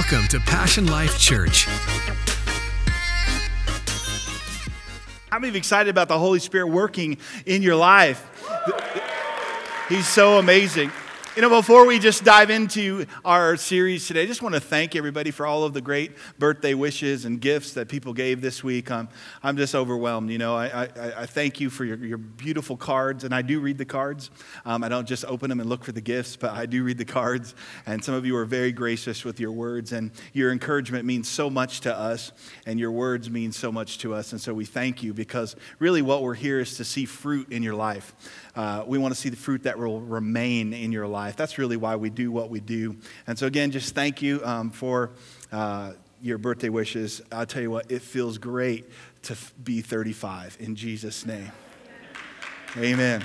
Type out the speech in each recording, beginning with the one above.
Welcome to Passion Life Church. How many of you excited about the Holy Spirit working in your life? He's so amazing. You know, before we just dive into our series today, I just want to thank everybody for all of the great birthday wishes and gifts that people gave this week. Um, I'm just overwhelmed. You know, I, I, I thank you for your, your, beautiful cards, and I do read the cards. Um, I don't just open them and look for the gifts, but I do read the cards. And some of you are very gracious with your words, and your encouragement means so much to us, and your words mean so much to us. And so we thank you because really what we're here is to see fruit in your life. Uh, we want to see the fruit that will remain in your life. That's really why we do what we do. And so, again, just thank you um, for uh, your birthday wishes. I'll tell you what, it feels great to be 35 in Jesus' name. Amen.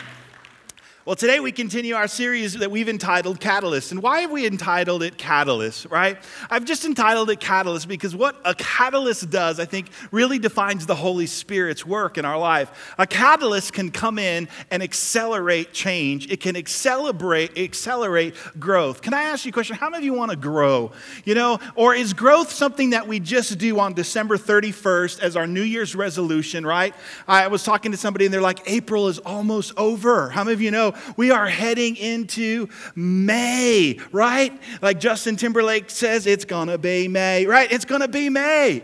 Well, today we continue our series that we've entitled Catalyst. And why have we entitled it Catalyst, right? I've just entitled it Catalyst because what a catalyst does, I think, really defines the Holy Spirit's work in our life. A catalyst can come in and accelerate change, it can accelerate, accelerate growth. Can I ask you a question? How many of you want to grow? You know, or is growth something that we just do on December 31st as our New Year's resolution, right? I was talking to somebody and they're like, April is almost over. How many of you know we are heading into May, right? Like Justin Timberlake says, it's gonna be May, right? It's gonna be May.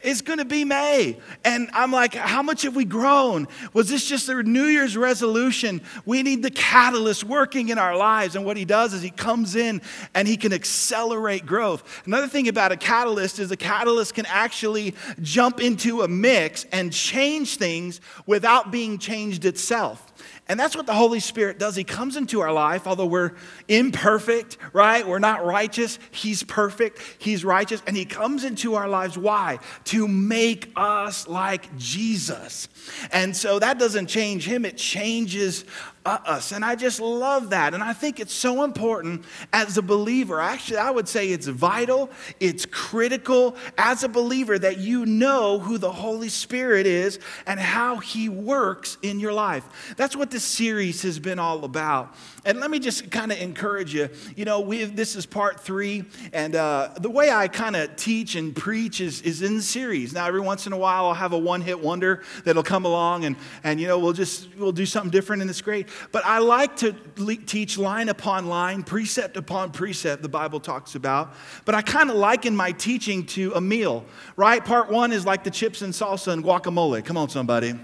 It's going to be May. And I'm like, how much have we grown? Was this just a New Year's resolution? We need the catalyst working in our lives. And what he does is he comes in and he can accelerate growth. Another thing about a catalyst is a catalyst can actually jump into a mix and change things without being changed itself. And that's what the Holy Spirit does. He comes into our life, although we're imperfect, right? We're not righteous. He's perfect. He's righteous. And He comes into our lives. Why? To make us like Jesus. And so that doesn't change Him, it changes Uh, us. And I just love that. And I think it's so important as a believer. Actually, I would say it's vital, it's critical as a believer that you know who the Holy Spirit is and how He works in your life. That's what this series has been all about. And let me just kind of encourage you. You know, we this is part three, and uh, the way I kind of teach and preach is, is in series. Now, every once in a while, I'll have a one-hit wonder that'll come along, and and you know, we'll just we'll do something different, and it's great. But I like to le- teach line upon line, precept upon precept. The Bible talks about. But I kind of liken my teaching to a meal, right? Part one is like the chips and salsa and guacamole. Come on, somebody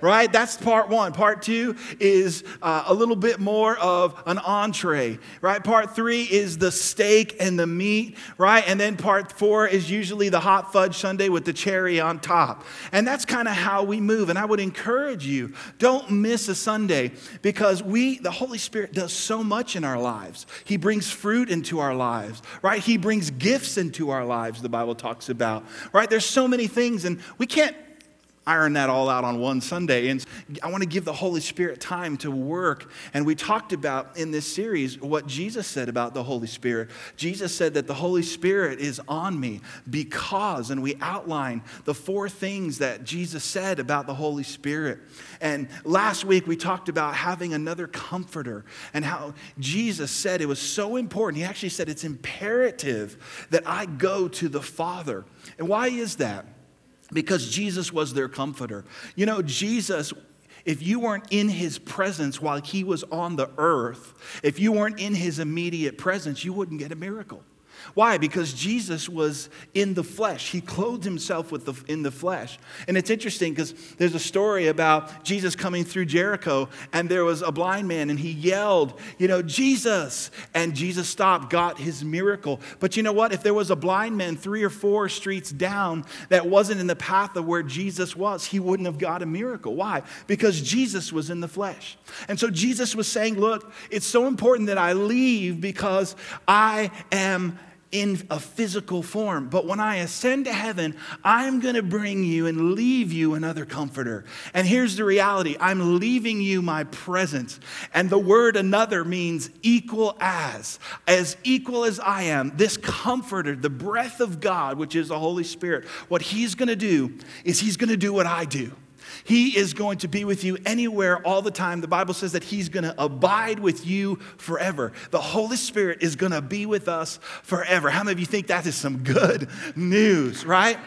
right? That's part one. Part two is uh, a little bit more of an entree, right? Part three is the steak and the meat, right? And then part four is usually the hot fudge sundae with the cherry on top. And that's kind of how we move. And I would encourage you, don't miss a Sunday because we, the Holy Spirit does so much in our lives. He brings fruit into our lives, right? He brings gifts into our lives, the Bible talks about, right? There's so many things, and we can't iron that all out on one Sunday. And I want to give the Holy Spirit time to work. And we talked about in this series what Jesus said about the Holy Spirit. Jesus said that the Holy Spirit is on me because, and we outline the four things that Jesus said about the Holy Spirit. And last week we talked about having another comforter and how Jesus said it was so important. He actually said it's imperative that I go to the Father. And why is that? Because Jesus was their comforter. You know, Jesus if you weren't in his presence while he was on the earth, if you weren't in his immediate presence, you wouldn't get a miracle. Why? Because Jesus was in the flesh. He clothed himself with the, in the flesh. And it's interesting because there's a story about Jesus coming through Jericho and there was a blind man and he yelled, you know, Jesus. And Jesus stopped, got his miracle. But you know what? If there was a blind man three or four streets down that wasn't in the path of where Jesus was, he wouldn't have got a miracle. Why? Because Jesus was in the flesh. And so Jesus was saying, look, it's so important that I leave because I am in a physical form. But when I ascend to heaven, I'm going to bring you and leave you another comforter. And here's the reality I'm leaving you my presence. And the word another means equal as, as equal as I am. This comforter, the breath of God, which is the Holy Spirit, what he's going to do is he's going to do what I do. He is going to be with you anywhere all the time. The Bible says that He's going to abide with you forever. The Holy Spirit is going to be with us forever. How many of you think that is some good news, right?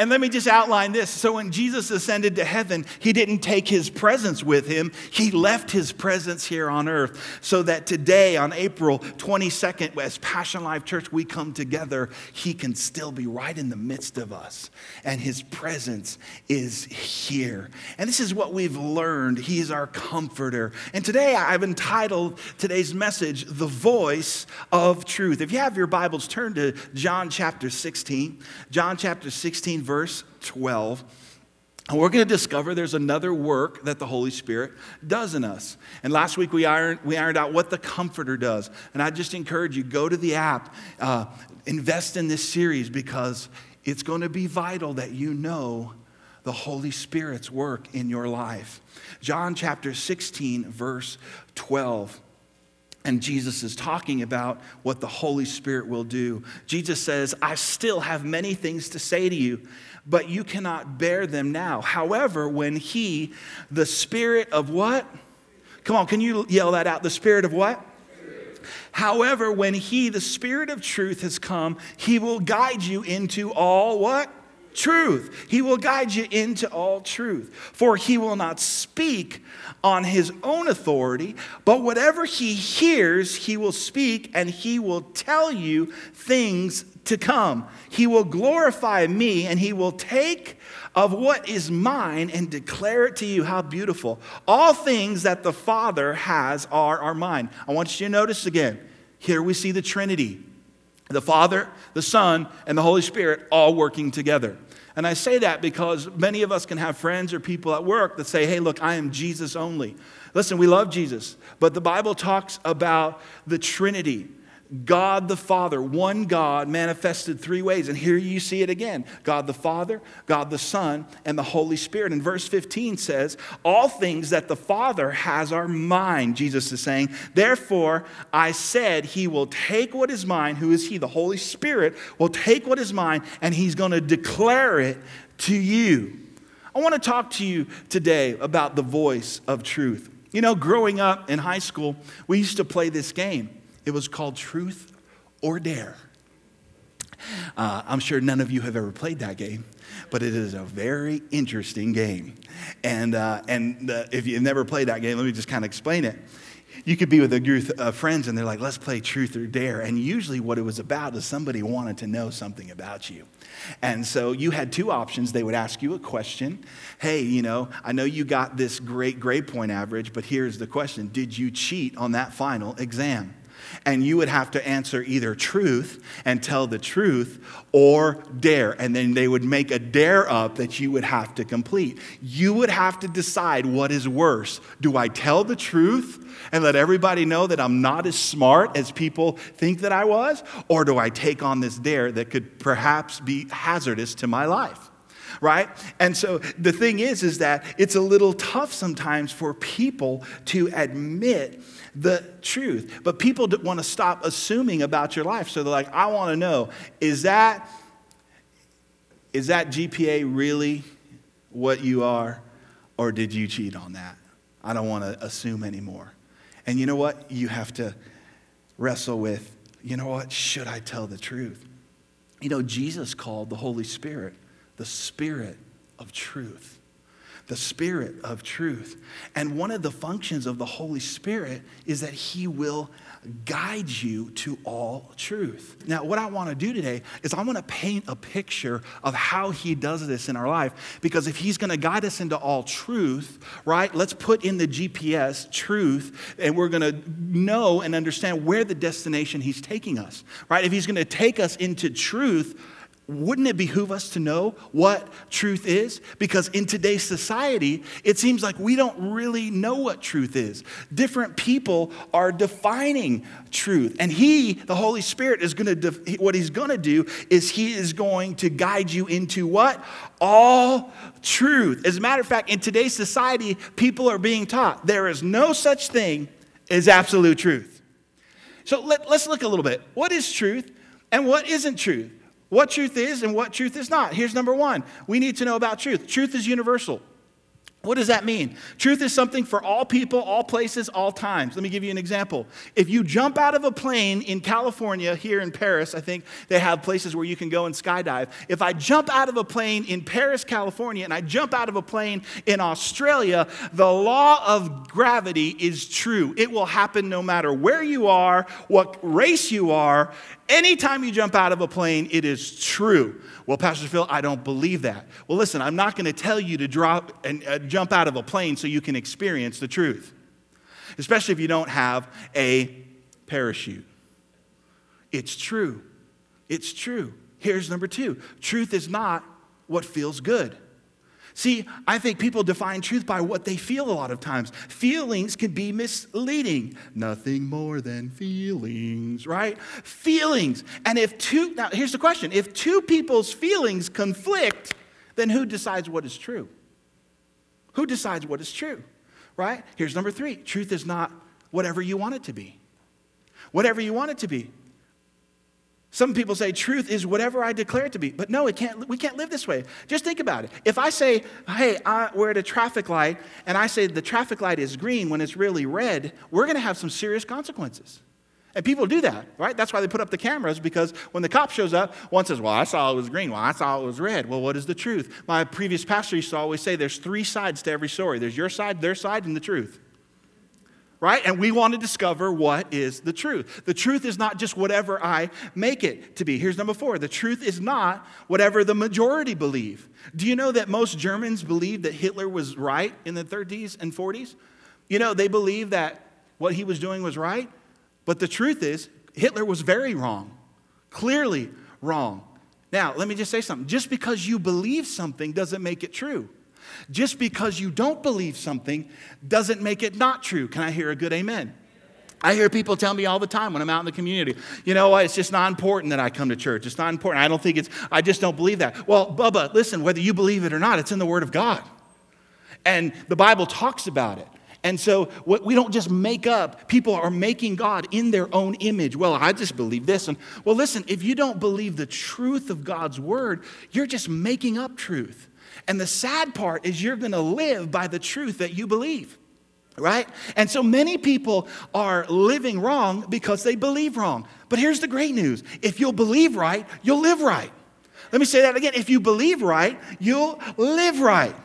And let me just outline this. So, when Jesus ascended to heaven, he didn't take his presence with him, he left his presence here on earth. So that today, on April 22nd, as Passion Life Church, we come together, he can still be right in the midst of us. And his presence is here. And this is what we've learned. He is our comforter. And today, I've entitled today's message, The Voice of Truth. If you have your Bibles, turn to John chapter 16. John chapter 16, verse 12. And we're going to discover there's another work that the Holy Spirit does in us. And last week we ironed, we ironed out what the Comforter does. And I just encourage you go to the app, uh, invest in this series because it's going to be vital that you know the Holy Spirit's work in your life. John chapter 16, verse 12. And Jesus is talking about what the Holy Spirit will do. Jesus says, I still have many things to say to you, but you cannot bear them now. However, when He, the Spirit of what? Come on, can you yell that out? The Spirit of what? However, when He, the Spirit of truth, has come, He will guide you into all what? Truth. He will guide you into all truth. For he will not speak on his own authority, but whatever he hears, he will speak and he will tell you things to come. He will glorify me and he will take of what is mine and declare it to you. How beautiful. All things that the Father has are, are mine. I want you to notice again. Here we see the Trinity the Father, the Son, and the Holy Spirit all working together. And I say that because many of us can have friends or people at work that say, hey, look, I am Jesus only. Listen, we love Jesus, but the Bible talks about the Trinity. God the Father, one God manifested three ways. And here you see it again God the Father, God the Son, and the Holy Spirit. And verse 15 says, All things that the Father has are mine, Jesus is saying. Therefore, I said, He will take what is mine. Who is He? The Holy Spirit will take what is mine and He's going to declare it to you. I want to talk to you today about the voice of truth. You know, growing up in high school, we used to play this game. It was called Truth or Dare. Uh, I'm sure none of you have ever played that game, but it is a very interesting game. And, uh, and if you've never played that game, let me just kind of explain it. You could be with a group of friends and they're like, let's play truth or dare. And usually, what it was about is somebody wanted to know something about you. And so you had two options. They would ask you a question Hey, you know, I know you got this great grade point average, but here's the question Did you cheat on that final exam? And you would have to answer either truth and tell the truth or dare. And then they would make a dare up that you would have to complete. You would have to decide what is worse. Do I tell the truth and let everybody know that I'm not as smart as people think that I was? Or do I take on this dare that could perhaps be hazardous to my life? Right? And so the thing is, is that it's a little tough sometimes for people to admit the truth. But people want to stop assuming about your life. So they're like, I want to know, is that, is that GPA really what you are? Or did you cheat on that? I don't want to assume anymore. And you know what? You have to wrestle with, you know what? Should I tell the truth? You know, Jesus called the Holy Spirit the Spirit of truth. The Spirit of truth. And one of the functions of the Holy Spirit is that He will guide you to all truth. Now, what I want to do today is I want to paint a picture of how He does this in our life. Because if He's going to guide us into all truth, right, let's put in the GPS truth and we're going to know and understand where the destination He's taking us, right? If He's going to take us into truth, wouldn't it behoove us to know what truth is? Because in today's society, it seems like we don't really know what truth is. Different people are defining truth. And He, the Holy Spirit, is going to, def- what He's going to do is He is going to guide you into what? All truth. As a matter of fact, in today's society, people are being taught there is no such thing as absolute truth. So let, let's look a little bit. What is truth and what isn't truth? What truth is and what truth is not. Here's number one we need to know about truth. Truth is universal. What does that mean? Truth is something for all people, all places, all times. Let me give you an example. If you jump out of a plane in California, here in Perris, I think they have places where you can go and skydive. If I jump out of a plane in Perris, California, and I jump out of a plane in Australia, the law of gravity is true. It will happen no matter where you are, what race you are. Anytime you jump out of a plane, it is true. Well, Pastor Phil, I don't believe that. Well, listen, I'm not going to tell you to drop and uh, jump out of a plane so you can experience the truth, especially if you don't have a parachute. It's true. It's true. Here's number two truth is not what feels good. See, I think people define truth by what they feel a lot of times. Feelings can be misleading. Nothing more than feelings, right? Feelings. And if two, now here's the question if two people's feelings conflict, then who decides what is true? Who decides what is true, right? Here's number three truth is not whatever you want it to be. Whatever you want it to be. Some people say truth is whatever I declare it to be, but no, it can't, we can't live this way. Just think about it. If I say, hey, I, we're at a traffic light, and I say the traffic light is green when it's really red, we're going to have some serious consequences. And people do that, right? That's why they put up the cameras because when the cop shows up, one says, Well, I saw it was green. Well, I saw it was red. Well, what is the truth? My previous pastor used to always say there's three sides to every story there's your side, their side, and the truth right? And we want to discover what is the truth. The truth is not just whatever I make it to be. Here's number four the truth is not whatever the majority believe. Do you know that most Germans believed that Hitler was right in the 30s and 40s? You know, they believed that what he was doing was right, but the truth is, Hitler was very wrong, clearly wrong. Now, let me just say something. Just because you believe something doesn't make it true. Just because you don't believe something doesn't make it not true. Can I hear a good amen? I hear people tell me all the time when I'm out in the community, you know it's just not important that I come to church. It's not important. I don't think it's, I just don't believe that. Well, Bubba, listen, whether you believe it or not, it's in the Word of God. And the Bible talks about it. And so we don't just make up, people are making God in their own image. Well, I just believe this. And well, listen, if you don't believe the truth of God's word, you're just making up truth. And the sad part is you're going to live by the truth that you believe. Right? And so many people are living wrong because they believe wrong. But here's the great news if you'll believe right, you'll live right. Let me say that again. If you believe right, you'll live right.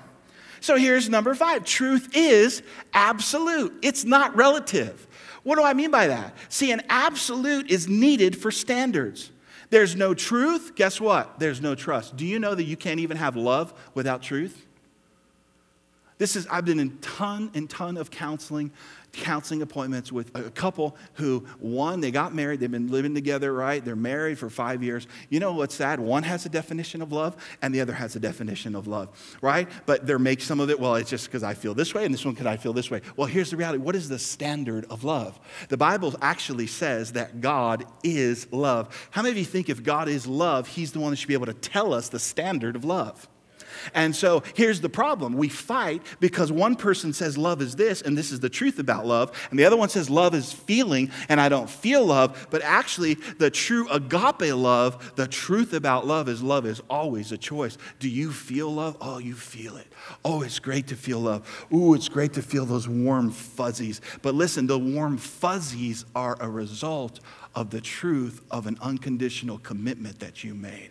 So here's number five truth is absolute, it's not relative. What do I mean by that? See, an absolute is needed for standards. There's no truth. Guess what? There's no trust. Do you know that you can't even have love without truth? This is, I've been in ton and ton of counseling, counseling appointments with a couple who, one, they got married, they've been living together, right? They're married for five years. You know what's sad? One has a definition of love and the other has a definition of love, right? But they make some of it, well, it's just because I feel this way and this one because I feel this way. Well, here's the reality. What is the standard of love? The Bible actually says that God is love. How many of you think if God is love, He's the one that should be able to tell us the standard of love? And so here's the problem we fight because one person says love is this, and this is the truth about love, and the other one says love is feeling, and I don't feel love. But actually, the true agape love, the truth about love is love is always a choice. Do you feel love? Oh, you feel it. Oh, it's great to feel love. Ooh, it's great to feel those warm fuzzies. But listen, the warm fuzzies are a result of the truth of an unconditional commitment that you made.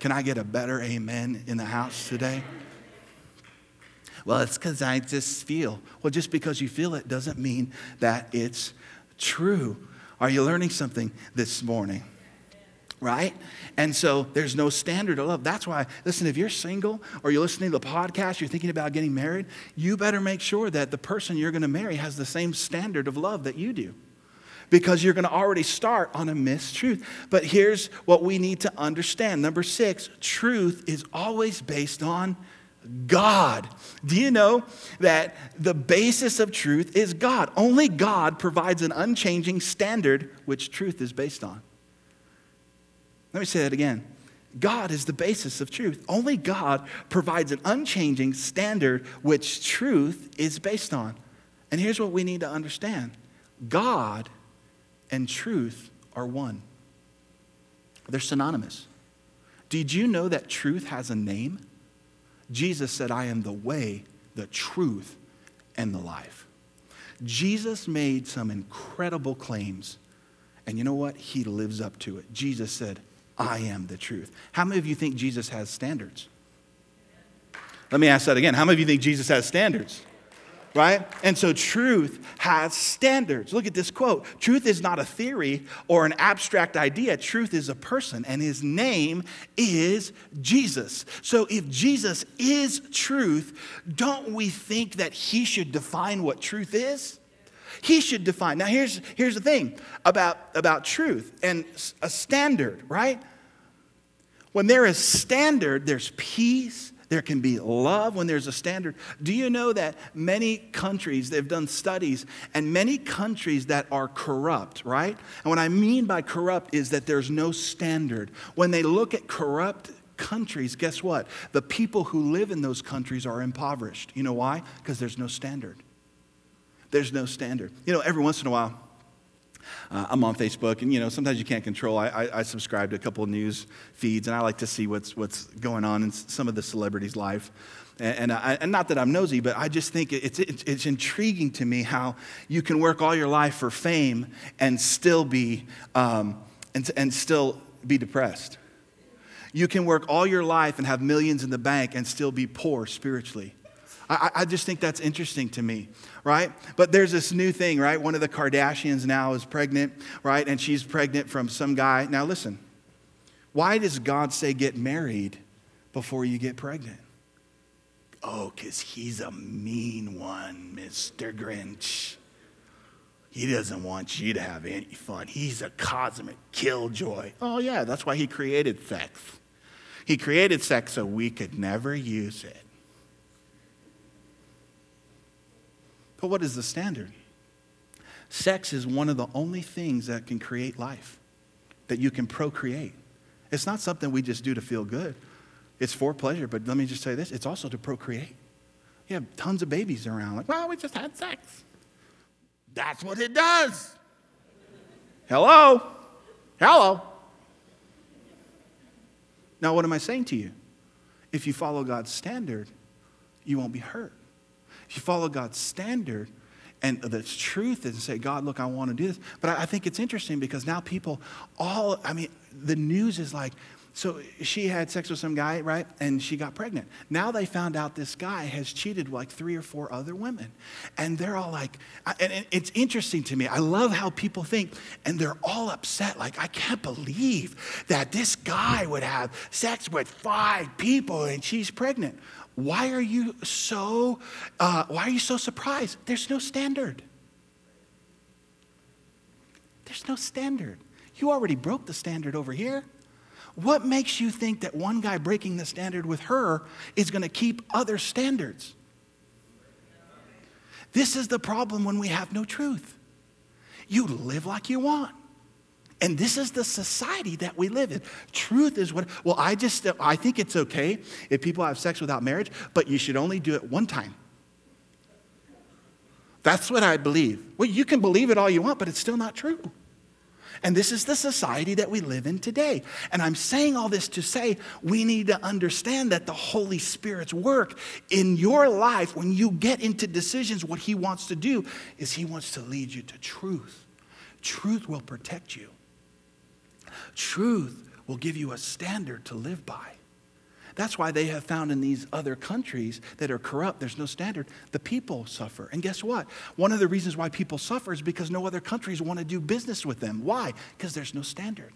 Can I get a better amen in the house today? Well, it's because I just feel. Well, just because you feel it doesn't mean that it's true. Are you learning something this morning? Right? And so there's no standard of love. That's why, listen, if you're single or you're listening to the podcast, you're thinking about getting married, you better make sure that the person you're going to marry has the same standard of love that you do because you're going to already start on a mistruth. But here's what we need to understand. Number six, truth is always based on God. Do you know that the basis of truth is God? Only God provides an unchanging standard which truth is based on. Let me say that again. God is the basis of truth. Only God provides an unchanging standard which truth is based on. And here's what we need to understand God and truth are one. They're synonymous. Did you know that truth has a name? Jesus said, I am the way, the truth, and the life. Jesus made some incredible claims. And you know what? He lives up to it. Jesus said, I am the truth. How many of you think Jesus has standards? Let me ask that again. How many of you think Jesus has standards? Right? And so truth has standards. Look at this quote Truth is not a theory or an abstract idea. Truth is a person, and his name is Jesus. So if Jesus is truth, don't we think that he should define what truth is? He should define. Now, here's, here's the thing about, about truth and a standard, right? When there is standard, there's peace, there can be love when there's a standard. Do you know that many countries, they've done studies, and many countries that are corrupt, right? And what I mean by corrupt is that there's no standard. When they look at corrupt countries, guess what? The people who live in those countries are impoverished. You know why? Because there's no standard. There's no standard. You know, every once in a while, uh, I'm on Facebook, and you know sometimes you can't control. I, I, I, subscribe to a couple news feeds, and I like to see what's what's going on in some of the celebrities' life. And, and, I, and not that I'm nosy, but I just think it's, it's, it's intriguing to me how you can work all your life for fame and still be um, and, and still be depressed. You can work all your life and have millions in the bank and still be poor spiritually. I, I just think that's interesting to me, right? But there's this new thing, right? One of the Kardashians now is pregnant, right? And she's pregnant from some guy. Now, listen, why does God say get married before you get pregnant? Oh, because he's a mean one, Mr. Grinch. He doesn't want you to have any fun. He's a cosmic killjoy. Oh, yeah, that's why he created sex. He created sex so we could never use it. But what is the standard? Sex is one of the only things that can create life, that you can procreate. It's not something we just do to feel good. It's for pleasure, but let me just say this it's also to procreate. You have tons of babies around, like, well, we just had sex. That's what it does. Hello? Hello? Now, what am I saying to you? If you follow God's standard, you won't be hurt. You follow God's standard and the truth and say, God, look, I want to do this. But I think it's interesting because now people all, I mean, the news is like, so she had sex with some guy, right? And she got pregnant. Now they found out this guy has cheated like three or four other women. And they're all like, and it's interesting to me. I love how people think, and they're all upset. Like, I can't believe that this guy would have sex with five people and she's pregnant. Why are you so, uh, why are you so surprised? There's no standard. There's no standard. You already broke the standard over here. What makes you think that one guy breaking the standard with her is going to keep other standards? This is the problem when we have no truth. You live like you want. And this is the society that we live in. Truth is what, well, I just, I think it's okay if people have sex without marriage, but you should only do it one time. That's what I believe. Well, you can believe it all you want, but it's still not true. And this is the society that we live in today. And I'm saying all this to say we need to understand that the Holy Spirit's work in your life, when you get into decisions, what He wants to do is He wants to lead you to truth. Truth will protect you. Truth will give you a standard to live by. That's why they have found in these other countries that are corrupt, there's no standard. The people suffer. And guess what? One of the reasons why people suffer is because no other countries want to do business with them. Why? Because there's no standard.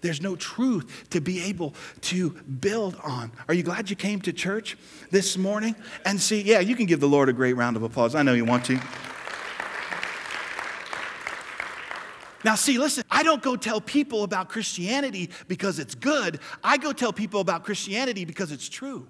There's no truth to be able to build on. Are you glad you came to church this morning? And see, yeah, you can give the Lord a great round of applause. I know you want to. Now, see, listen, I don't go tell people about Christianity because it's good. I go tell people about Christianity because it's true.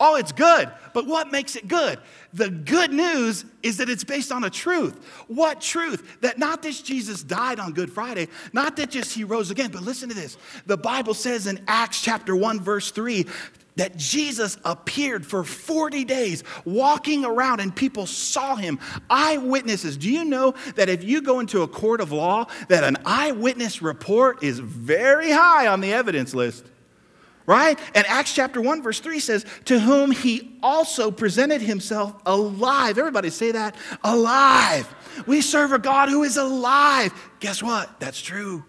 Oh, it's good, but what makes it good? The good news is that it's based on a truth. What truth? That not that Jesus died on Good Friday, not that just he rose again, but listen to this. The Bible says in Acts chapter 1, verse 3, that Jesus appeared for 40 days walking around and people saw him. Eyewitnesses. Do you know that if you go into a court of law, that an eyewitness report is very high on the evidence list? Right? And Acts chapter 1, verse 3 says, To whom he also presented himself alive. Everybody say that alive. We serve a God who is alive. Guess what? That's true.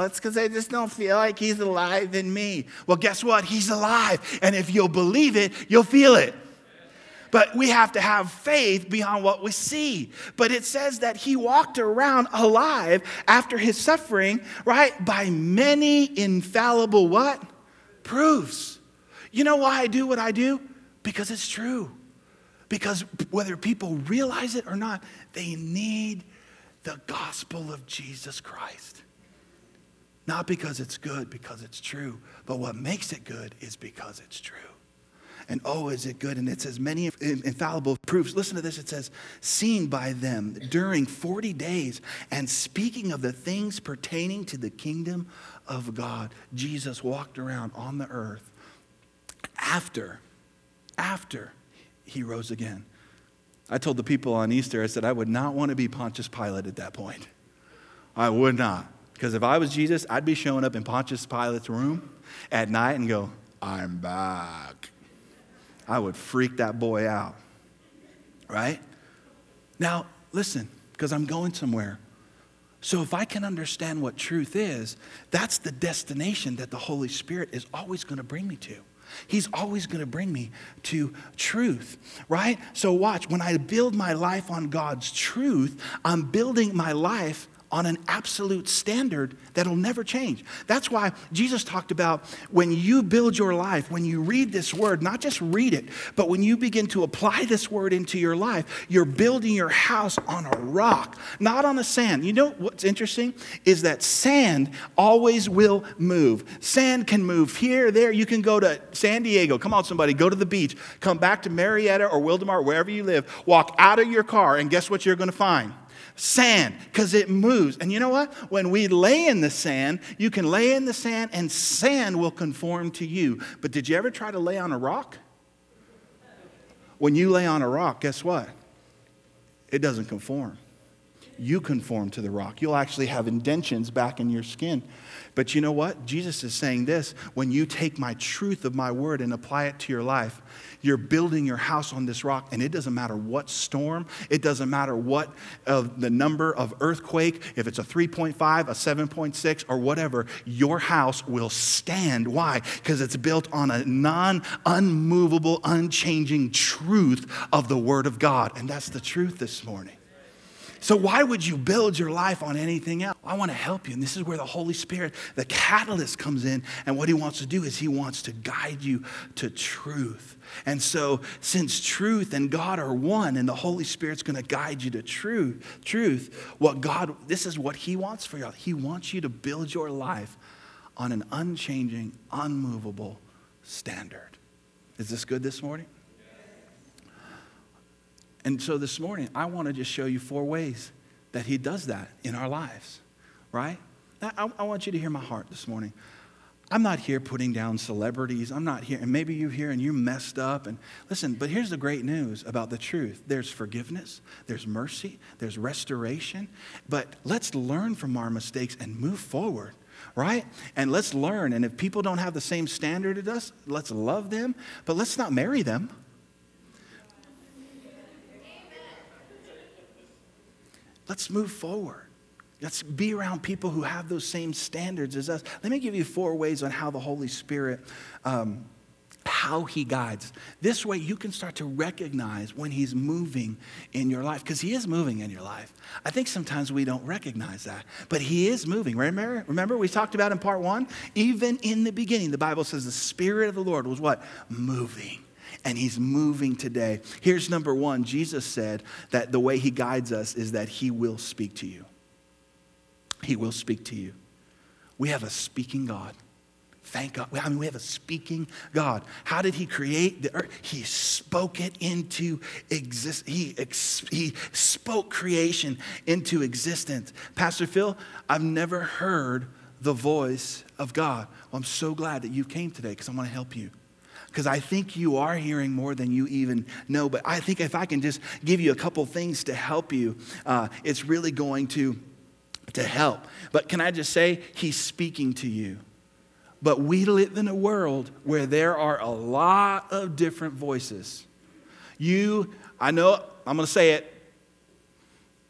Well, it's because I just don't feel like he's alive in me. Well, guess what? He's alive. And if you'll believe it, you'll feel it. But we have to have faith beyond what we see. But it says that he walked around alive after his suffering, right? By many infallible what? Proofs. You know why I do what I do? Because it's true. Because whether people realize it or not, they need the gospel of Jesus Christ. Not because it's good, because it's true, but what makes it good is because it's true. And oh, is it good? And it says many infallible proofs. Listen to this it says, seen by them during 40 days and speaking of the things pertaining to the kingdom of God. Jesus walked around on the earth after, after he rose again. I told the people on Easter, I said, I would not want to be Pontius Pilate at that point. I would not. Because if I was Jesus, I'd be showing up in Pontius Pilate's room at night and go, I'm back. I would freak that boy out. Right? Now, listen, because I'm going somewhere. So, if I can understand what truth is, that's the destination that the Holy Spirit is always going to bring me to. He's always going to bring me to truth, right? So, watch, when I build my life on God's truth, I'm building my life on an absolute standard that'll never change. That's why Jesus talked about when you build your life, when you read this word, not just read it, but when you begin to apply this word into your life, you're building your house on a rock, not on the sand. You know what's interesting is that sand always will move. Sand can move here, there. You can go to San Diego. Come on, somebody, go to the beach. Come back to Murrieta or Wildomar, wherever you live. Walk out of your car, and guess what you're going to find? Sand because it moves. And you know what? When we lay in the sand, you can lay in the sand and sand will conform to you. But did you ever try to lay on a rock? When you lay on a rock, guess what? It doesn't conform. You conform to the rock. You'll actually have indentions back in your skin. But you know what? Jesus is saying this when you take my truth of my word and apply it to your life, you're building your house on this rock, and it doesn't matter what storm, it doesn't matter what uh, the number of earthquake, if it's a 3.5, a 7.6, or whatever, your house will stand. Why? Because it's built on a non unmovable, unchanging truth of the Word of God. And that's the truth this morning. So, why would you build your life on anything else? I want to help you. And this is where the Holy Spirit, the catalyst, comes in. And what he wants to do is he wants to guide you to truth. And so, since truth and God are one, and the Holy Spirit's going to guide you to truth, truth, what God, this is what He wants for you. He wants you to build your life on an unchanging, unmovable standard. Is this good this morning? And so this morning, I want to just show you four ways that He does that in our lives, right? I, I want you to hear my heart this morning. I'm not here putting down celebrities. I'm not here, and maybe you're here and you're messed up. And listen, but here's the great news about the truth there's forgiveness, there's mercy, there's restoration. But let's learn from our mistakes and move forward, right? And let's learn. And if people don't have the same standard as us, let's love them, but let's not marry them. Let's move forward. Let's be around people who have those same standards as us. Let me give you four ways on how the Holy Spirit, um, how He guides. This way, you can start to recognize when He's moving in your life, because He is moving in your life. I think sometimes we don't recognize that, but He is moving. Remember, remember we talked about in part one? Even in the beginning, the Bible says the Spirit of the Lord was what? Moving and he's moving today. Here's number one Jesus said that the way he guides us is that he will speak to you. He will speak to you. We have a speaking God. Thank God. I mean, we have a speaking God. How did He create the earth? He spoke it into existence. He, ex- he spoke creation into existence. Pastor Phil, I've never heard the voice of God. Well, I'm so glad that you came today because I want to help you. Because I think you are hearing more than you even know. But I think if I can just give you a couple things to help you, uh, it's really going to, to help. But can I just say, He's speaking to you. But we live in a world where there are a lot of different voices. You, I know, I'm going to say it,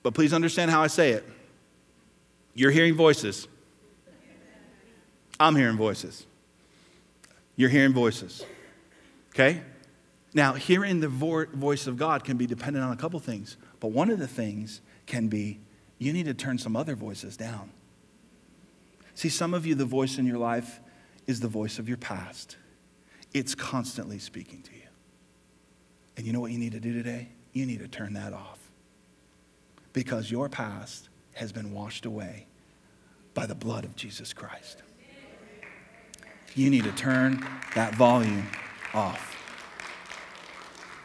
but please understand how I say it. You're hearing voices. I'm hearing voices. You're hearing voices. Okay? Now, hearing the vo- voice of God can be dependent on a couple things, but one of the things can be you need to turn some other voices down. See, some of you, the voice in your life is the voice of your past, it's constantly speaking to you. And you know what you need to do today? You need to turn that off because your past has been washed away by the blood of Jesus Christ. You need to turn that volume off.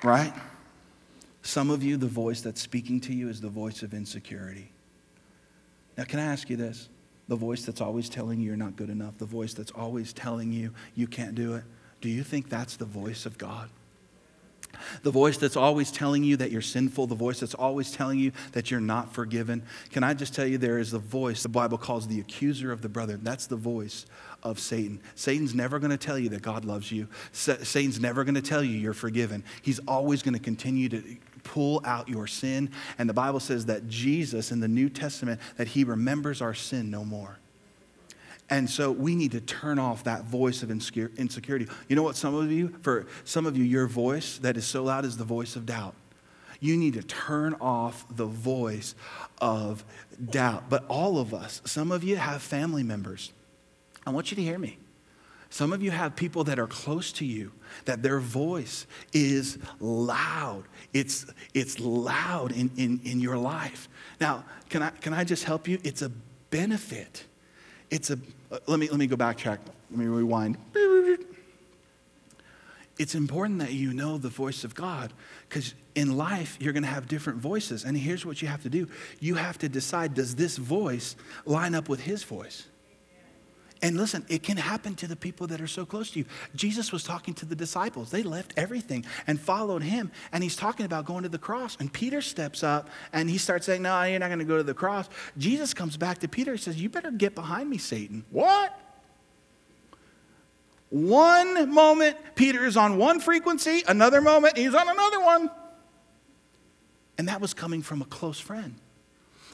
Right? Some of you, the voice that's speaking to you is the voice of insecurity. Now, can I ask you this? The voice that's always telling you you're not good enough, the voice that's always telling you you can't do it, do you think that's the voice of God? The voice that's always telling you that you're sinful, the voice that's always telling you that you're not forgiven. Can I just tell you, there is a voice the Bible calls the accuser of the brother. That's the voice of Satan. Satan's never going to tell you that God loves you, Satan's never going to tell you you're forgiven. He's always going to continue to pull out your sin. And the Bible says that Jesus in the New Testament, that he remembers our sin no more. And so we need to turn off that voice of insecurity. You know what, some of you, for some of you, your voice that is so loud is the voice of doubt. You need to turn off the voice of doubt. But all of us, some of you have family members. I want you to hear me. Some of you have people that are close to you, that their voice is loud. It's, it's loud in, in, in your life. Now, can I, can I just help you? It's a benefit it's a, uh, let me, let me go backtrack. Let me rewind. It's important that you know the voice of God because in life you're going to have different voices. And here's what you have to do you have to decide does this voice line up with His voice? And listen, it can happen to the people that are so close to you. Jesus was talking to the disciples. They left everything and followed him. And he's talking about going to the cross. And Peter steps up and he starts saying, No, you're not going to go to the cross. Jesus comes back to Peter and says, You better get behind me, Satan. What? One moment, Peter is on one frequency, another moment, he's on another one. And that was coming from a close friend.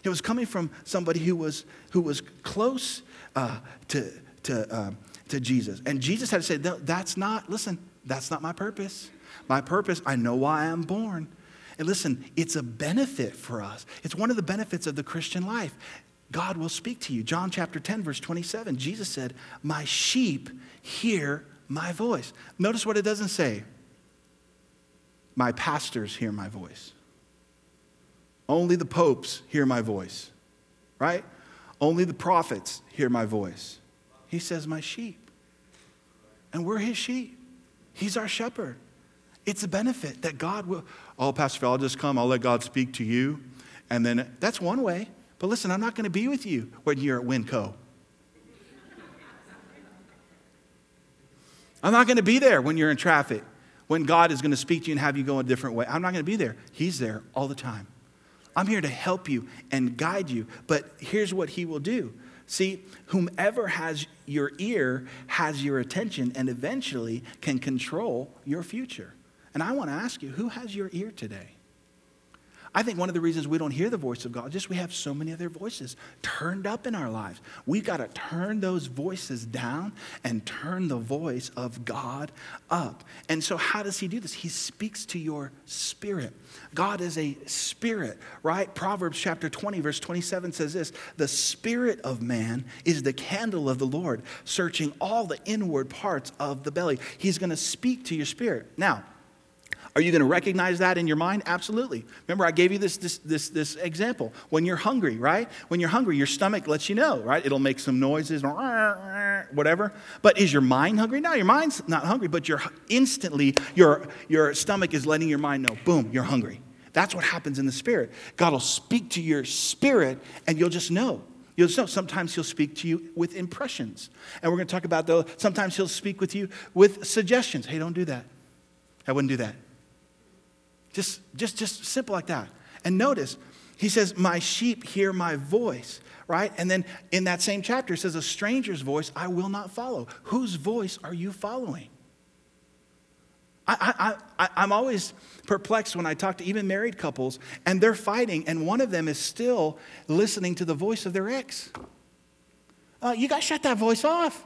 It was coming from somebody who was, who was close uh, to, to, uh, to Jesus. And Jesus had to say, no, That's not, listen, that's not my purpose. My purpose, I know why I'm born. And listen, it's a benefit for us. It's one of the benefits of the Christian life. God will speak to you. John chapter 10, verse 27, Jesus said, My sheep hear my voice. Notice what it doesn't say. My pastors hear my voice. Only the popes hear my voice, right? Only the prophets hear my voice. He says, My sheep. And we're his sheep. He's our shepherd. It's a benefit that God will. Oh, Pastor Phil, I'll just come. I'll let God speak to you. And then that's one way. But listen, I'm not going to be with you when you're at WinCo. I'm not going to be there when you're in traffic, when God is going to speak to you and have you go a different way. I'm not going to be there. He's there all the time. I'm here to help you and guide you. But here's what he will do. See, whomever has your ear has your attention and eventually can control your future. And I want to ask you who has your ear today? I think one of the reasons we don't hear the voice of God is just we have so many other voices turned up in our lives. We've got to turn those voices down and turn the voice of God up. And so, how does He do this? He speaks to your spirit. God is a spirit, right? Proverbs chapter 20, verse 27 says this The spirit of man is the candle of the Lord, searching all the inward parts of the belly. He's going to speak to your spirit. Now, are you going to recognize that in your mind? Absolutely. Remember, I gave you this, this, this, this example. When you're hungry, right? When you're hungry, your stomach lets you know, right? It'll make some noises, whatever. But is your mind hungry? No, your mind's not hungry, but you're instantly, your, your stomach is letting your mind know, boom, you're hungry. That's what happens in the spirit. God will speak to your spirit, and you'll just know. You'll know sometimes he'll speak to you with impressions. And we're going to talk about though, sometimes he'll speak with you with suggestions. Hey, don't do that. I wouldn't do that. Just, just, just simple like that. And notice, he says, My sheep hear my voice, right? And then in that same chapter, it says, A stranger's voice I will not follow. Whose voice are you following? I, am always perplexed when I talk to even married couples and they're fighting, and one of them is still listening to the voice of their ex. Uh, you guys shut that voice off.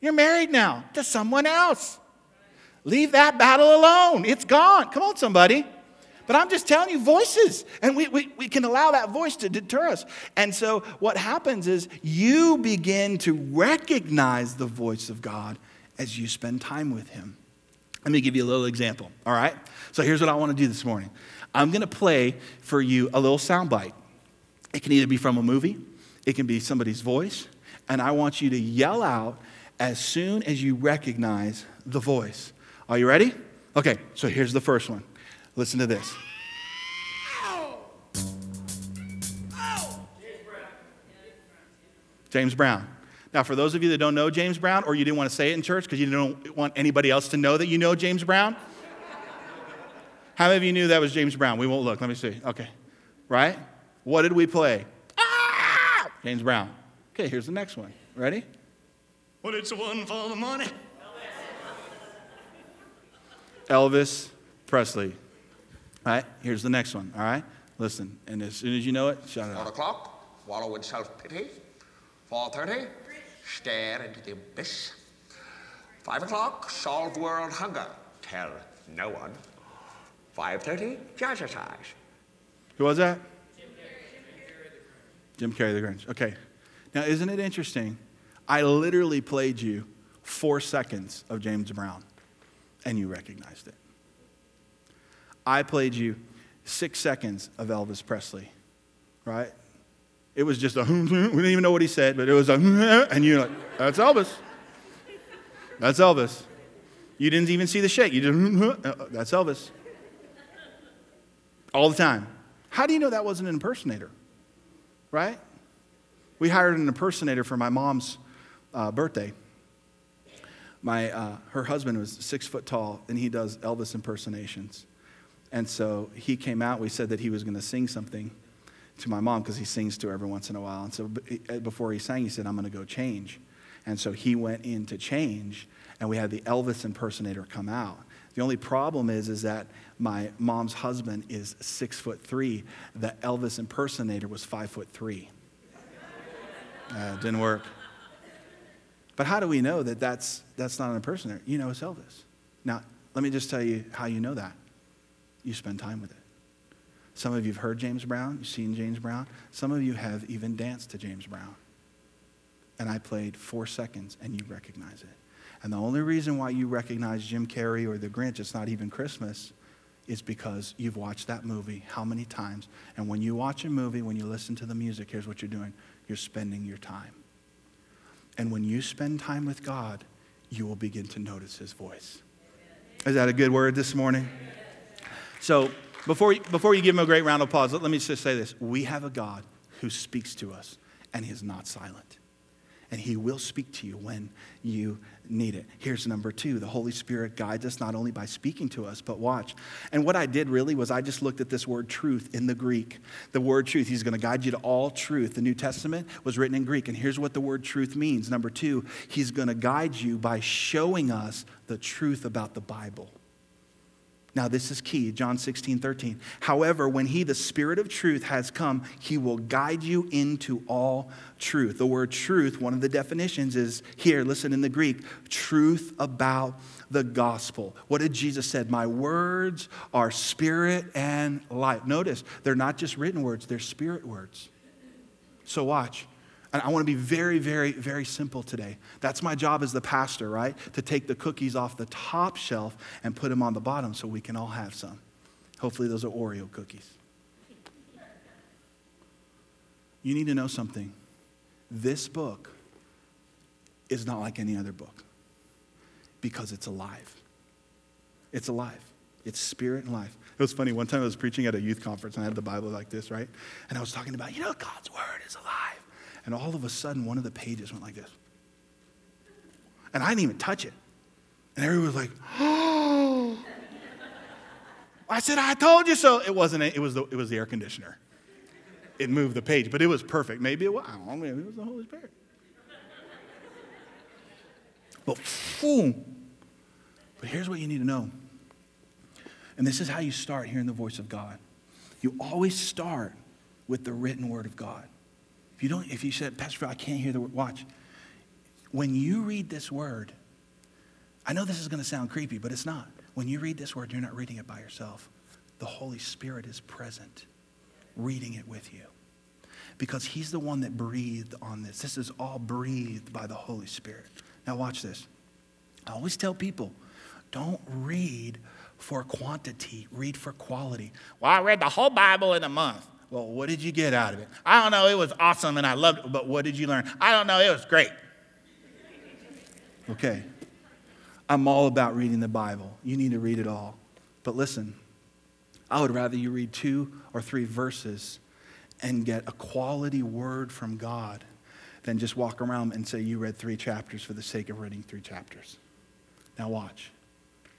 You're married now to someone else. Leave that battle alone. It's gone. Come on, somebody. But I'm just telling you, voices. And we, we, we can allow that voice to deter us. And so what happens is you begin to recognize the voice of God as you spend time with Him. Let me give you a little example, all right? So here's what I want to do this morning I'm going to play for you a little soundbite. It can either be from a movie, it can be somebody's voice, and I want you to yell out as soon as you recognize the voice. Are you ready? Okay, so here's the first one. Listen to this. James Brown. Now, for those of you that don't know James Brown, or you didn't want to say it in church because you don't want anybody else to know that you know James Brown, how many of you knew that was James Brown? We won't look. Let me see. Okay. Right? What did we play? Ah! James Brown. Okay, here's the next one. Ready? Well, it's one for the money. Elvis Presley. All right, here's the next one. All right, listen. And as soon as you know it, shout it out. o'clock, wallow in self-pity. 4.30, stare into the abyss. Five o'clock, solve world hunger. Tell no one. 5.30, jazzercise. Who was that? Jim Carrey, the Grinch. Okay. Now, isn't it interesting? I literally played you four seconds of James Brown, and you recognized it. I played you six seconds of Elvis Presley, right? It was just a, we didn't even know what he said, but it was a, and you're like, that's Elvis. That's Elvis. You didn't even see the shake. You just, uh, that's Elvis. All the time. How do you know that wasn't an impersonator? Right? We hired an impersonator for my mom's uh, birthday. My, uh, her husband was six foot tall, and he does Elvis impersonations. And so he came out. We said that he was going to sing something to my mom because he sings to her every once in a while. And so uh, before he sang, he said, I'm going to go change. And so he went in to change, and we had the Elvis impersonator come out. The only problem is, is that my mom's husband is six foot three. The Elvis impersonator was five foot three. Uh, didn't work. But how do we know that that's, that's not an impersonator? You know it's Elvis. Now, let me just tell you how you know that. You spend time with it. Some of you have heard James Brown, you've seen James Brown. Some of you have even danced to James Brown. And I played four seconds and you recognize it. And the only reason why you recognize Jim Carrey or The Grinch, it's not even Christmas, is because you've watched that movie how many times. And when you watch a movie, when you listen to the music, here's what you're doing you're spending your time. And when you spend time with God, you will begin to notice his voice. Is that a good word this morning? So, before, before you give him a great round of applause, let, let me just say this. We have a God who speaks to us, and he is not silent. And he will speak to you when you need it. Here's number two the Holy Spirit guides us not only by speaking to us, but watch. And what I did really was I just looked at this word truth in the Greek. The word truth, he's going to guide you to all truth. The New Testament was written in Greek. And here's what the word truth means. Number two, he's going to guide you by showing us the truth about the Bible. Now, this is key, John 16, 13. However, when he, the Spirit of truth, has come, he will guide you into all truth. The word truth, one of the definitions is here, listen in the Greek, truth about the gospel. What did Jesus said? My words are spirit and life. Notice, they're not just written words, they're spirit words. So watch. And I want to be very, very, very simple today. That's my job as the pastor, right? To take the cookies off the top shelf and put them on the bottom so we can all have some. Hopefully, those are Oreo cookies. You need to know something. This book is not like any other book because it's alive. It's alive. It's spirit and life. It was funny. One time I was preaching at a youth conference and I had the Bible like this, right? And I was talking about, you know, God's word is alive. And all of a sudden, one of the pages went like this. And I didn't even touch it. And everyone was like, oh. I said, I told you so. It wasn't, it was the, it was the air conditioner. It moved the page, but it was perfect. Maybe it was, I don't know, maybe it was the Holy Spirit. But boom. But here's what you need to know. And this is how you start hearing the voice of God. You always start with the written word of God. If you don't, if you said, Pastor Phil, I can't hear the word, watch. When you read this word, I know this is going to sound creepy, but it's not. When you read this word, you're not reading it by yourself. The Holy Spirit is present, reading it with you. Because He's the one that breathed on this. This is all breathed by the Holy Spirit. Now, watch this. I always tell people don't read for quantity, read for quality. Well, I read the whole Bible in a month. Well, what did you get out of it? I don't know. It was awesome and I loved it, but what did you learn? I don't know. It was great. Okay. I'm all about reading the Bible. You need to read it all. But listen, I would rather you read two or three verses and get a quality word from God than just walk around and say you read three chapters for the sake of reading three chapters. Now, watch.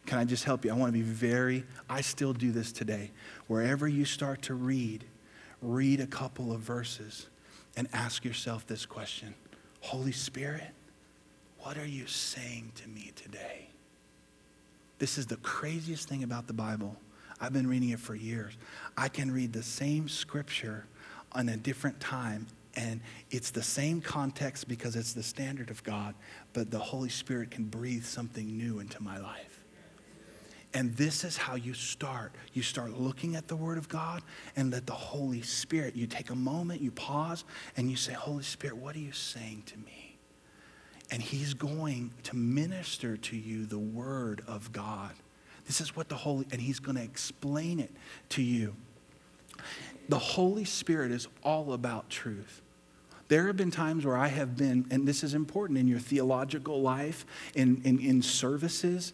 Can I just help you? I want to be very, I still do this today. Wherever you start to read, read a couple of verses and ask yourself this question Holy Spirit, what are you saying to me today? This is the craziest thing about the Bible. I've been reading it for years. I can read the same scripture on a different time, and it's the same context because it's the standard of God, but the Holy Spirit can breathe something new into my life. And this is how you start. You start looking at the Word of God and let the Holy Spirit, you take a moment, you pause, and you say, Holy Spirit, what are you saying to me? And He's going to minister to you the Word of God. This is what the Holy, and He's going to explain it to you. The Holy Spirit is all about truth. There have been times where I have been, and this is important in your theological life, in, in, in services,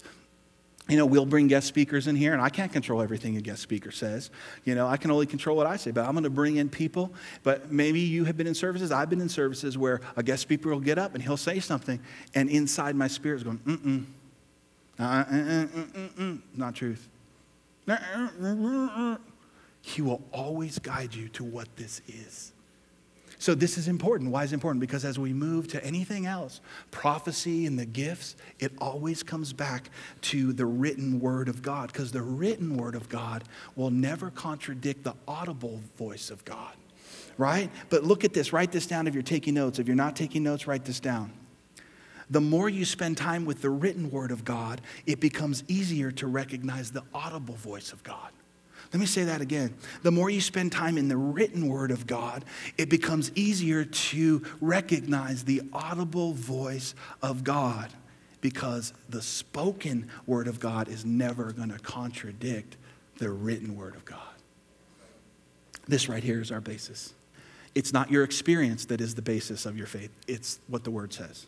you know, we'll bring guest speakers in here, and I can't control everything a guest speaker says. You know, I can only control what I say, but I'm going to bring in people. But maybe you have been in services. I've been in services where a guest speaker will get up and he'll say something, and inside my spirit is going, mm, mm, not truth. He will always guide you to what this is. So, this is important. Why is it important? Because as we move to anything else, prophecy and the gifts, it always comes back to the written word of God. Because the written word of God will never contradict the audible voice of God, right? But look at this. Write this down if you're taking notes. If you're not taking notes, write this down. The more you spend time with the written word of God, it becomes easier to recognize the audible voice of God. Let me say that again. The more you spend time in the written word of God, it becomes easier to recognize the audible voice of God because the spoken word of God is never going to contradict the written word of God. This right here is our basis. It's not your experience that is the basis of your faith, it's what the word says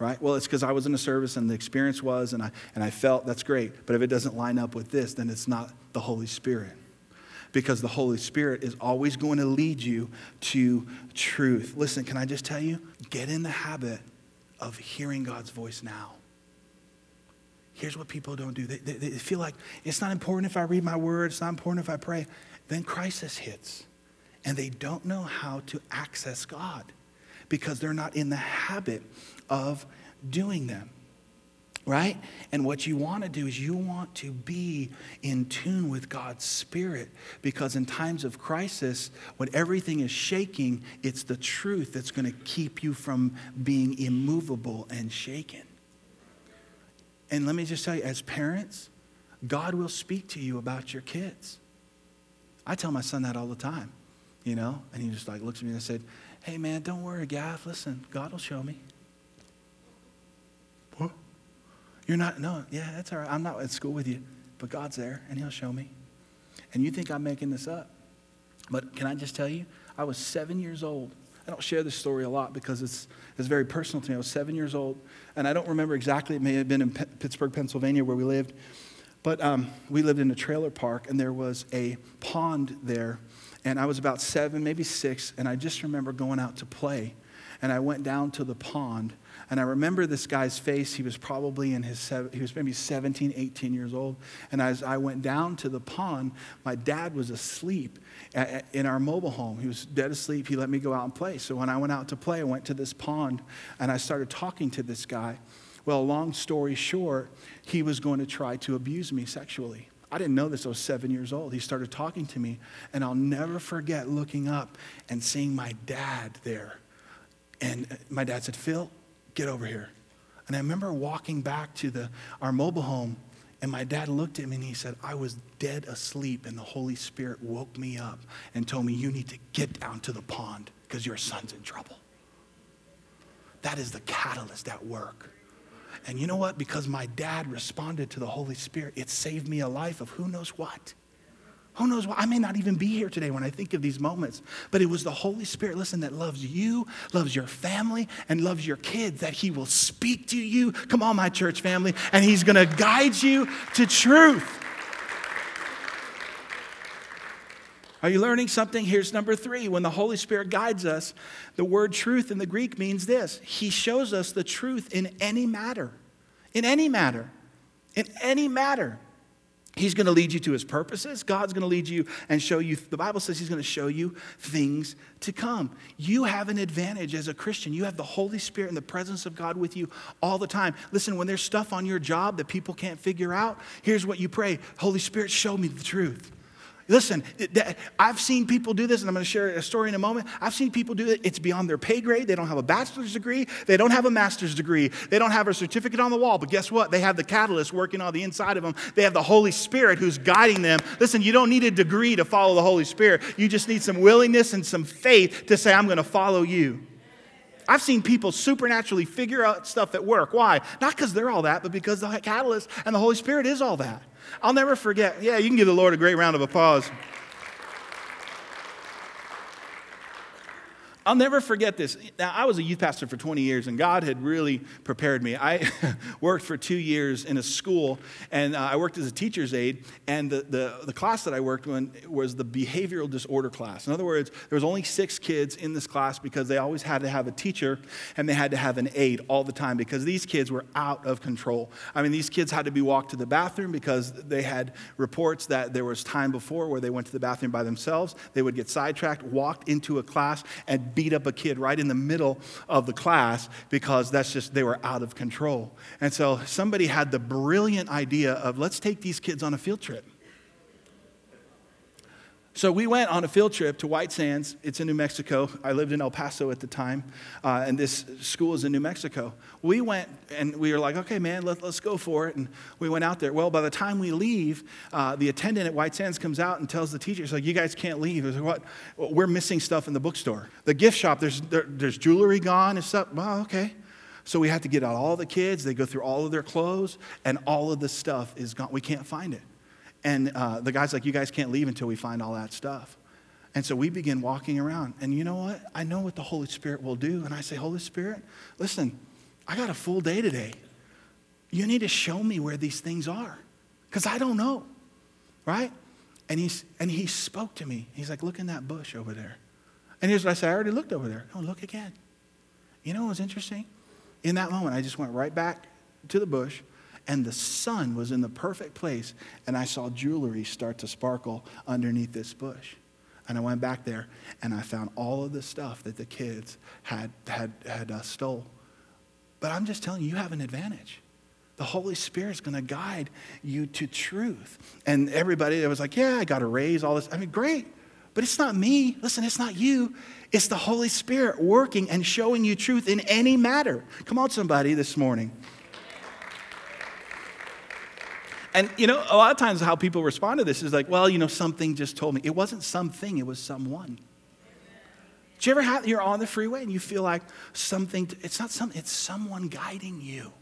right? Well, it's because I was in a service and the experience was, and I, and I felt that's great. But if it doesn't line up with this, then it's not the Holy Spirit. Because the Holy Spirit is always going to lead you to truth. Listen, can I just tell you? Get in the habit of hearing God's voice now. Here's what people don't do they, they, they feel like it's not important if I read my word, it's not important if I pray. Then crisis hits, and they don't know how to access God because they're not in the habit of doing them. Right? And what you want to do is you want to be in tune with God's Spirit because in times of crisis, when everything is shaking, it's the truth that's going to keep you from being immovable and shaken. And let me just tell you, as parents, God will speak to you about your kids. I tell my son that all the time, you know, and he just like looks at me and I said, Hey man, don't worry, Gav. Listen, God will show me. What? You're not, no, yeah, that's all right. I'm not at school with you, but God's there and He'll show me. And you think I'm making this up. But can I just tell you, I was seven years old. I don't share this story a lot because it's, it's very personal to me. I was seven years old, and I don't remember exactly. It may have been in P- Pittsburgh, Pennsylvania, where we lived. But um, we lived in a trailer park, and there was a pond there And I was about seven, maybe six, and I just remember going out to play. And I went down to the pond, and I remember this guy's face. He was probably in his, he was maybe 17, 18 years old. And as I went down to the pond, my dad was asleep in our mobile home. He was dead asleep. He let me go out and play. So when I went out to play, I went to this pond, and I started talking to this guy. Well, long story short, he was going to try to abuse me sexually. I didn't know this. I was seven years old. He started talking to me, and I'll never forget looking up and seeing my dad there. And my dad said, Phil, get over here. And I remember walking back to the, our mobile home, and my dad looked at me and he said, I was dead asleep, and the Holy Spirit woke me up and told me, You need to get down to the pond because your son's in trouble. That is the catalyst at work. And you know what? Because my dad responded to the Holy Spirit, it saved me a life of who knows what. Who knows what? I may not even be here today when I think of these moments, but it was the Holy Spirit, listen, that loves you, loves your family, and loves your kids, that He will speak to you. Come on, my church family, and He's gonna guide you to truth. Are you learning something? Here's number three. When the Holy Spirit guides us, the word truth in the Greek means this He shows us the truth in any matter. In any matter. In any matter. He's going to lead you to his purposes. God's going to lead you and show you. The Bible says he's going to show you things to come. You have an advantage as a Christian. You have the Holy Spirit and the presence of God with you all the time. Listen, when there's stuff on your job that people can't figure out, here's what you pray Holy Spirit, show me the truth. Listen, I've seen people do this, and I'm going to share a story in a moment. I've seen people do it. It's beyond their pay grade. They don't have a bachelor's degree. They don't have a master's degree. They don't have a certificate on the wall. But guess what? They have the catalyst working on the inside of them. They have the Holy Spirit who's guiding them. Listen, you don't need a degree to follow the Holy Spirit. You just need some willingness and some faith to say, I'm going to follow you. I've seen people supernaturally figure out stuff at work. Why? Not because they're all that, but because the catalyst and the Holy Spirit is all that. I'll never forget. Yeah, you can give the Lord a great round of applause. I'll never forget this. Now, I was a youth pastor for 20 years, and God had really prepared me. I worked for two years in a school, and uh, I worked as a teacher's aide. And the, the, the class that I worked in was the behavioral disorder class. In other words, there was only six kids in this class because they always had to have a teacher and they had to have an aide all the time because these kids were out of control. I mean, these kids had to be walked to the bathroom because they had reports that there was time before where they went to the bathroom by themselves. They would get sidetracked, walked into a class, and beat up a kid right in the middle of the class because that's just, they were out of control. And so somebody had the brilliant idea of let's take these kids on a field trip. So we went on a field trip to White Sands. It's in New Mexico. I lived in El Paso at the time, uh, and this school is in New Mexico. We went and we were like, okay, man, let, us go for it. And we went out there. Well, by the time we leave, uh, the attendant at White Sands comes out and tells the teacher, teachers, like, you guys can't leave. Like, what? Well, we're missing stuff in the bookstore. The gift shop, there's, there, there's jewelry gone and stuff. Well, okay. So we have to get out all the kids. They go through all of their clothes, and all of the stuff is gone. We can't find it. And uh, the guy's like, You guys can't leave until we find all that stuff. And so we begin walking around. And you know what? I know what the Holy Spirit will do. And I say, Holy Spirit, listen, I got a full day today. You need to show me where these things are because I don't know, right? And, he's, and he spoke to me. He's like, Look in that bush over there. And here's what I said I already looked over there. Oh, look again. You know what was interesting? In that moment, I just went right back to the bush and the sun was in the perfect place, and I saw jewelry start to sparkle underneath this bush. And I went back there and I found all of the stuff that the kids had, had, had uh, stole. But I'm just telling you, you have an advantage. The Holy Spirit's going to guide you to truth. And everybody that was like, yeah, I got a raise, all this. I mean, great. But it's not me. Listen, it's not you. It's the Holy Spirit working and showing you truth in any matter. Come on, somebody, this morning. And you know, a lot of times how people respond to this is like, well, you know, something just told me. It wasn't something, it was someone. Do you ever have, you're on the freeway and you feel like something, it's not something, it's someone guiding you.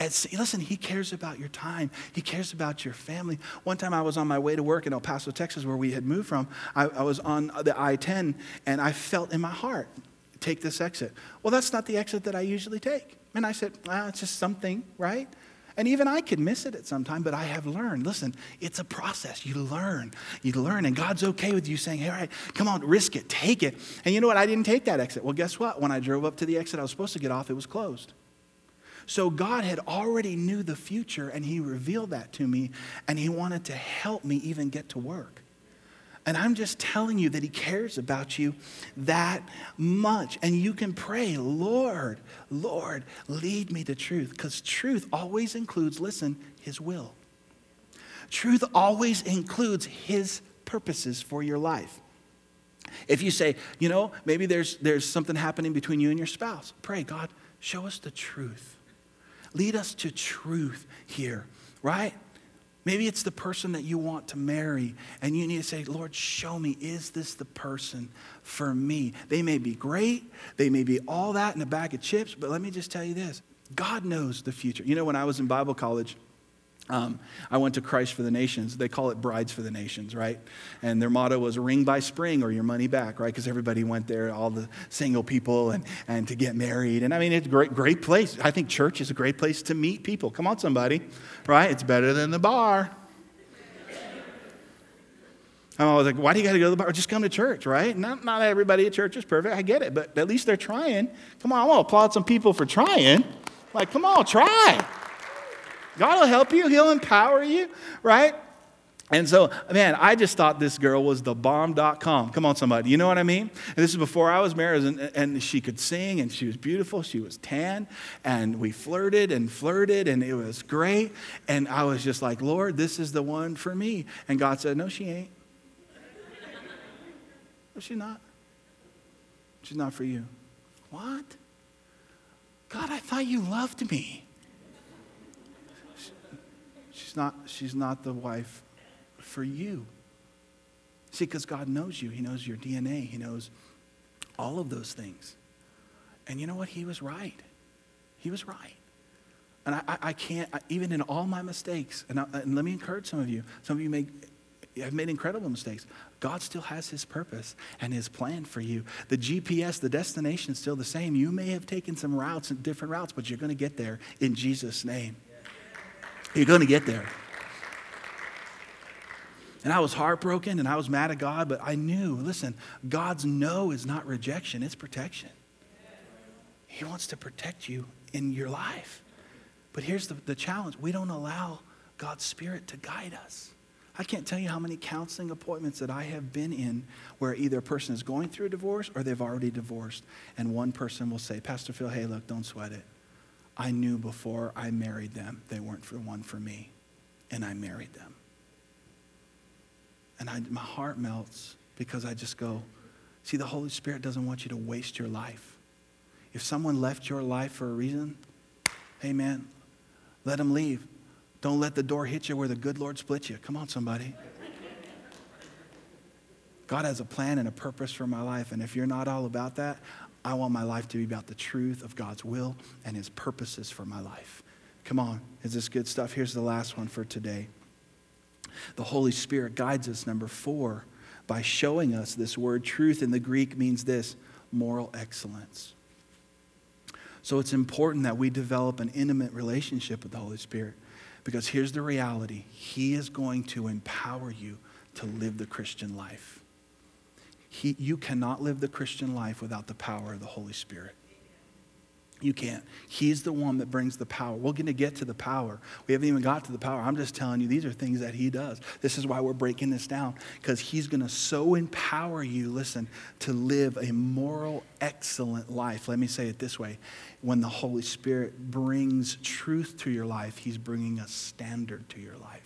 And listen, he cares about your time. He cares about your family. One time I was on my way to work in El Paso, Texas, where we had moved from. I, I was on the I 10 and I felt in my heart, take this exit. Well, that's not the exit that I usually take. And I said, ah, it's just something, right? And even I could miss it at some time, but I have learned. Listen, it's a process. You learn. You learn. And God's okay with you saying, hey, all right, come on, risk it, take it. And you know what? I didn't take that exit. Well, guess what? When I drove up to the exit I was supposed to get off, it was closed. So God had already knew the future and he revealed that to me and he wanted to help me even get to work. And I'm just telling you that He cares about you that much. And you can pray, Lord, Lord, lead me to truth. Because truth always includes, listen, His will. Truth always includes His purposes for your life. If you say, you know, maybe there's, there's something happening between you and your spouse, pray, God, show us the truth. Lead us to truth here, right? Maybe it's the person that you want to marry, and you need to say, Lord, show me, is this the person for me? They may be great, they may be all that in a bag of chips, but let me just tell you this God knows the future. You know, when I was in Bible college, um, I went to Christ for the Nations. They call it Brides for the Nations, right? And their motto was ring by spring or your money back, right? Because everybody went there, all the single people, and, and to get married. And I mean, it's a great, great place. I think church is a great place to meet people. Come on, somebody, right? It's better than the bar. I'm always like, why do you got to go to the bar? Just come to church, right? Not, not everybody at church is perfect. I get it, but at least they're trying. Come on, I want to applaud some people for trying. Like, come on, try. God will help you, He'll empower you, right? And so, man, I just thought this girl was the bomb.com. Come on, somebody. You know what I mean? And this is before I was married, and, and, she could sing, and she was beautiful. She was tan, and we flirted and flirted, and it was great. And I was just like, Lord, this is the one for me. And God said, No, she ain't. no, she's not. She's not for you. What? God, I thought you loved me. She's not, she's not the wife for you. See, because God knows you, He knows your DNA, He knows all of those things. And you know what? He was right. He was right. And I, I, can't, I, even in all my mistakes, and, and let me encourage some of you, some of you may have made incredible mistakes. God still has His purpose and His plan for you. The GPS, the destination is still the same. You may have taken some routes and different routes, but you're going to get there in Jesus' name. You're going to get there. And I was heartbroken and I was mad at God, but I knew, listen, God's no is not rejection, it's protection. He wants to protect you in your life. But here's the, the challenge we don't allow God's Spirit to guide us. I can't tell you how many counseling appointments that I have been in where either a person is going through a divorce or they've already divorced. And one person will say, Pastor Phil, hey, look, don't sweat it. I knew before I married them they weren't for one for me, and I married them. And I, my heart melts because I just go, see, the Holy Spirit doesn't want you to waste your life. If someone left your life for a reason, hey man, let them leave. Don't let the door hit you where the good Lord split you. Come on, somebody. God has a plan and a purpose for my life, and if you're not all about that, I want my life to be about the truth of God's will and his purposes for my life. Come on, is this good stuff? Here's the last one for today. The Holy Spirit guides us, number four, by showing us this word. Truth in the Greek means this moral excellence. So it's important that we develop an intimate relationship with the Holy Spirit because here's the reality He is going to empower you to live the Christian life. He, you cannot live the Christian life without the power of the Holy Spirit. You can't. He's the one that brings the power. We're going to get to the power. We haven't even got to the power. I'm just telling you, these are things that He does. This is why we're breaking this down, because He's going to so empower you, listen, to live a moral, excellent life. Let me say it this way when the Holy Spirit brings truth to your life, He's bringing a standard to your life.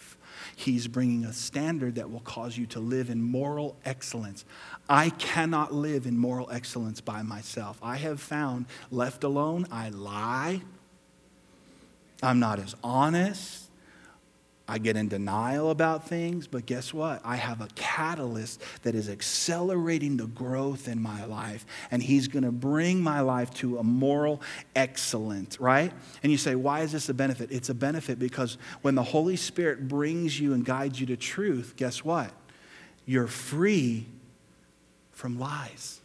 He's bringing a standard that will cause you to live in moral excellence. I cannot live in moral excellence by myself. I have found, left alone, I lie. I'm not as honest. I get in denial about things, but guess what? I have a catalyst that is accelerating the growth in my life, and He's going to bring my life to a moral excellence, right? And you say, why is this a benefit? It's a benefit because when the Holy Spirit brings you and guides you to truth, guess what? You're free from lies,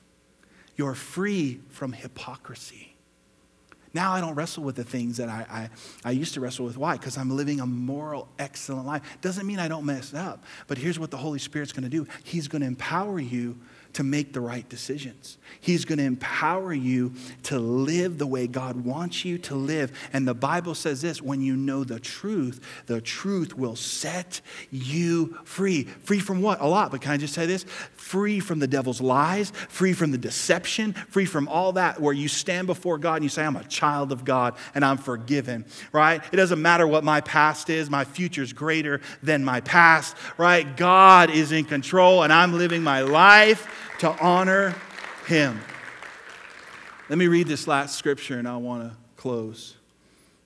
you're free from hypocrisy. Now I don't wrestle with the things that I, I, I used to wrestle with. Why? Because I'm living a moral, excellent life. Doesn't mean I don't mess up. But here's what the Holy Spirit's going to do He's going to empower you to make the right decisions. He's going to empower you to live the way God wants you to live. And the Bible says this when you know the truth, the truth will set you free. Free from what? A lot, but can I just say this? Free from the devil's lies, free from the deception, free from all that where you stand before God and you say, I'm a child of God and I'm forgiven, right? It doesn't matter what my past is, my future is greater than my past, right? God is in control and I'm living my life to honor him. Let me read this last scripture and I want to close.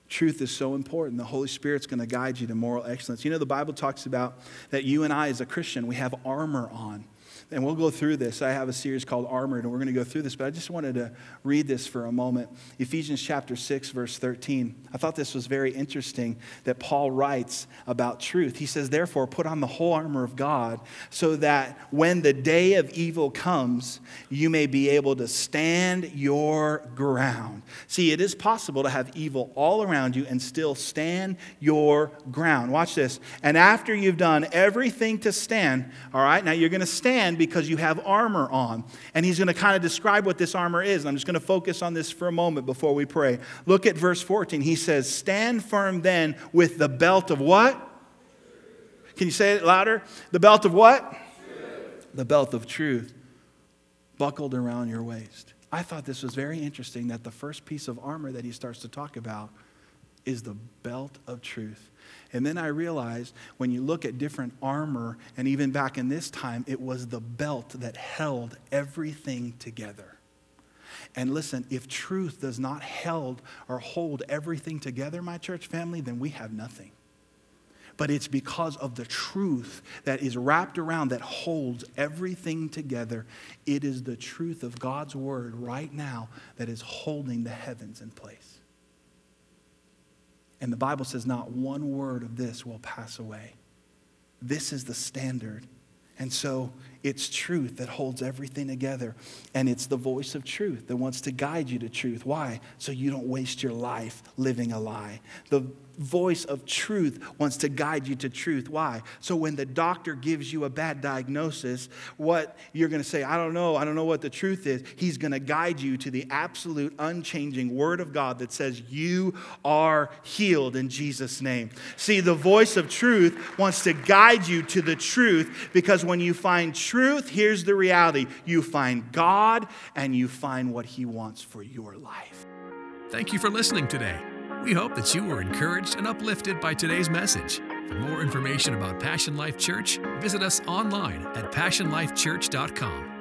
Truth is so important. The Holy Spirit's going to guide you to moral excellence. You know, the Bible talks about that you and I, as a Christian, we have armor on. And we'll go through this. I have a series called Armored, and we're going to go through this, but I just wanted to read this for a moment. Ephesians chapter 6, verse 13. I thought this was very interesting that Paul writes about truth. He says, Therefore, put on the whole armor of God, so that when the day of evil comes, you may be able to stand your ground. See, it is possible to have evil all around you and still stand your ground. Watch this. And after you've done everything to stand, all right, now you're going to stand because you have armor on. And he's going to kind of describe what this armor is. I'm just going to focus on this for a moment before we pray. Look at verse 14. He says, Stand firm then with the belt of what? Can you say it louder? The belt of what? Truth. The belt of truth buckled around your waist. I thought this was very interesting that the first piece of armor that he starts to talk about is the belt of truth. And then I realized when you look at different armor, and even back in this time, it was the belt that held everything together. And listen, if truth does not held or hold everything together, my church family, then we have nothing. But it's because of the truth that is wrapped around that holds everything together. It is the truth of God's word right now that is holding the heavens in place. And the Bible says not one word of this will pass away. This is the standard. And so it's truth that holds everything together. And it's the voice of truth that wants to guide you to truth. Why? So you don't waste your life living a lie. The voice of truth wants to guide you to truth. Why? So when the doctor gives you a bad diagnosis, what you're going to say, I don't know, I don't know what the truth is, he's going to guide you to the absolute unchanging word of God that says, You are healed in Jesus' name. See, the voice of truth wants to guide you to the truth because when you find truth, here's the reality you find God and you find what he wants for your life. Thank you for listening today. We hope that you were encouraged and uplifted by today's message. For more information about Passion Life Church, visit us online at passionlifechurch.com.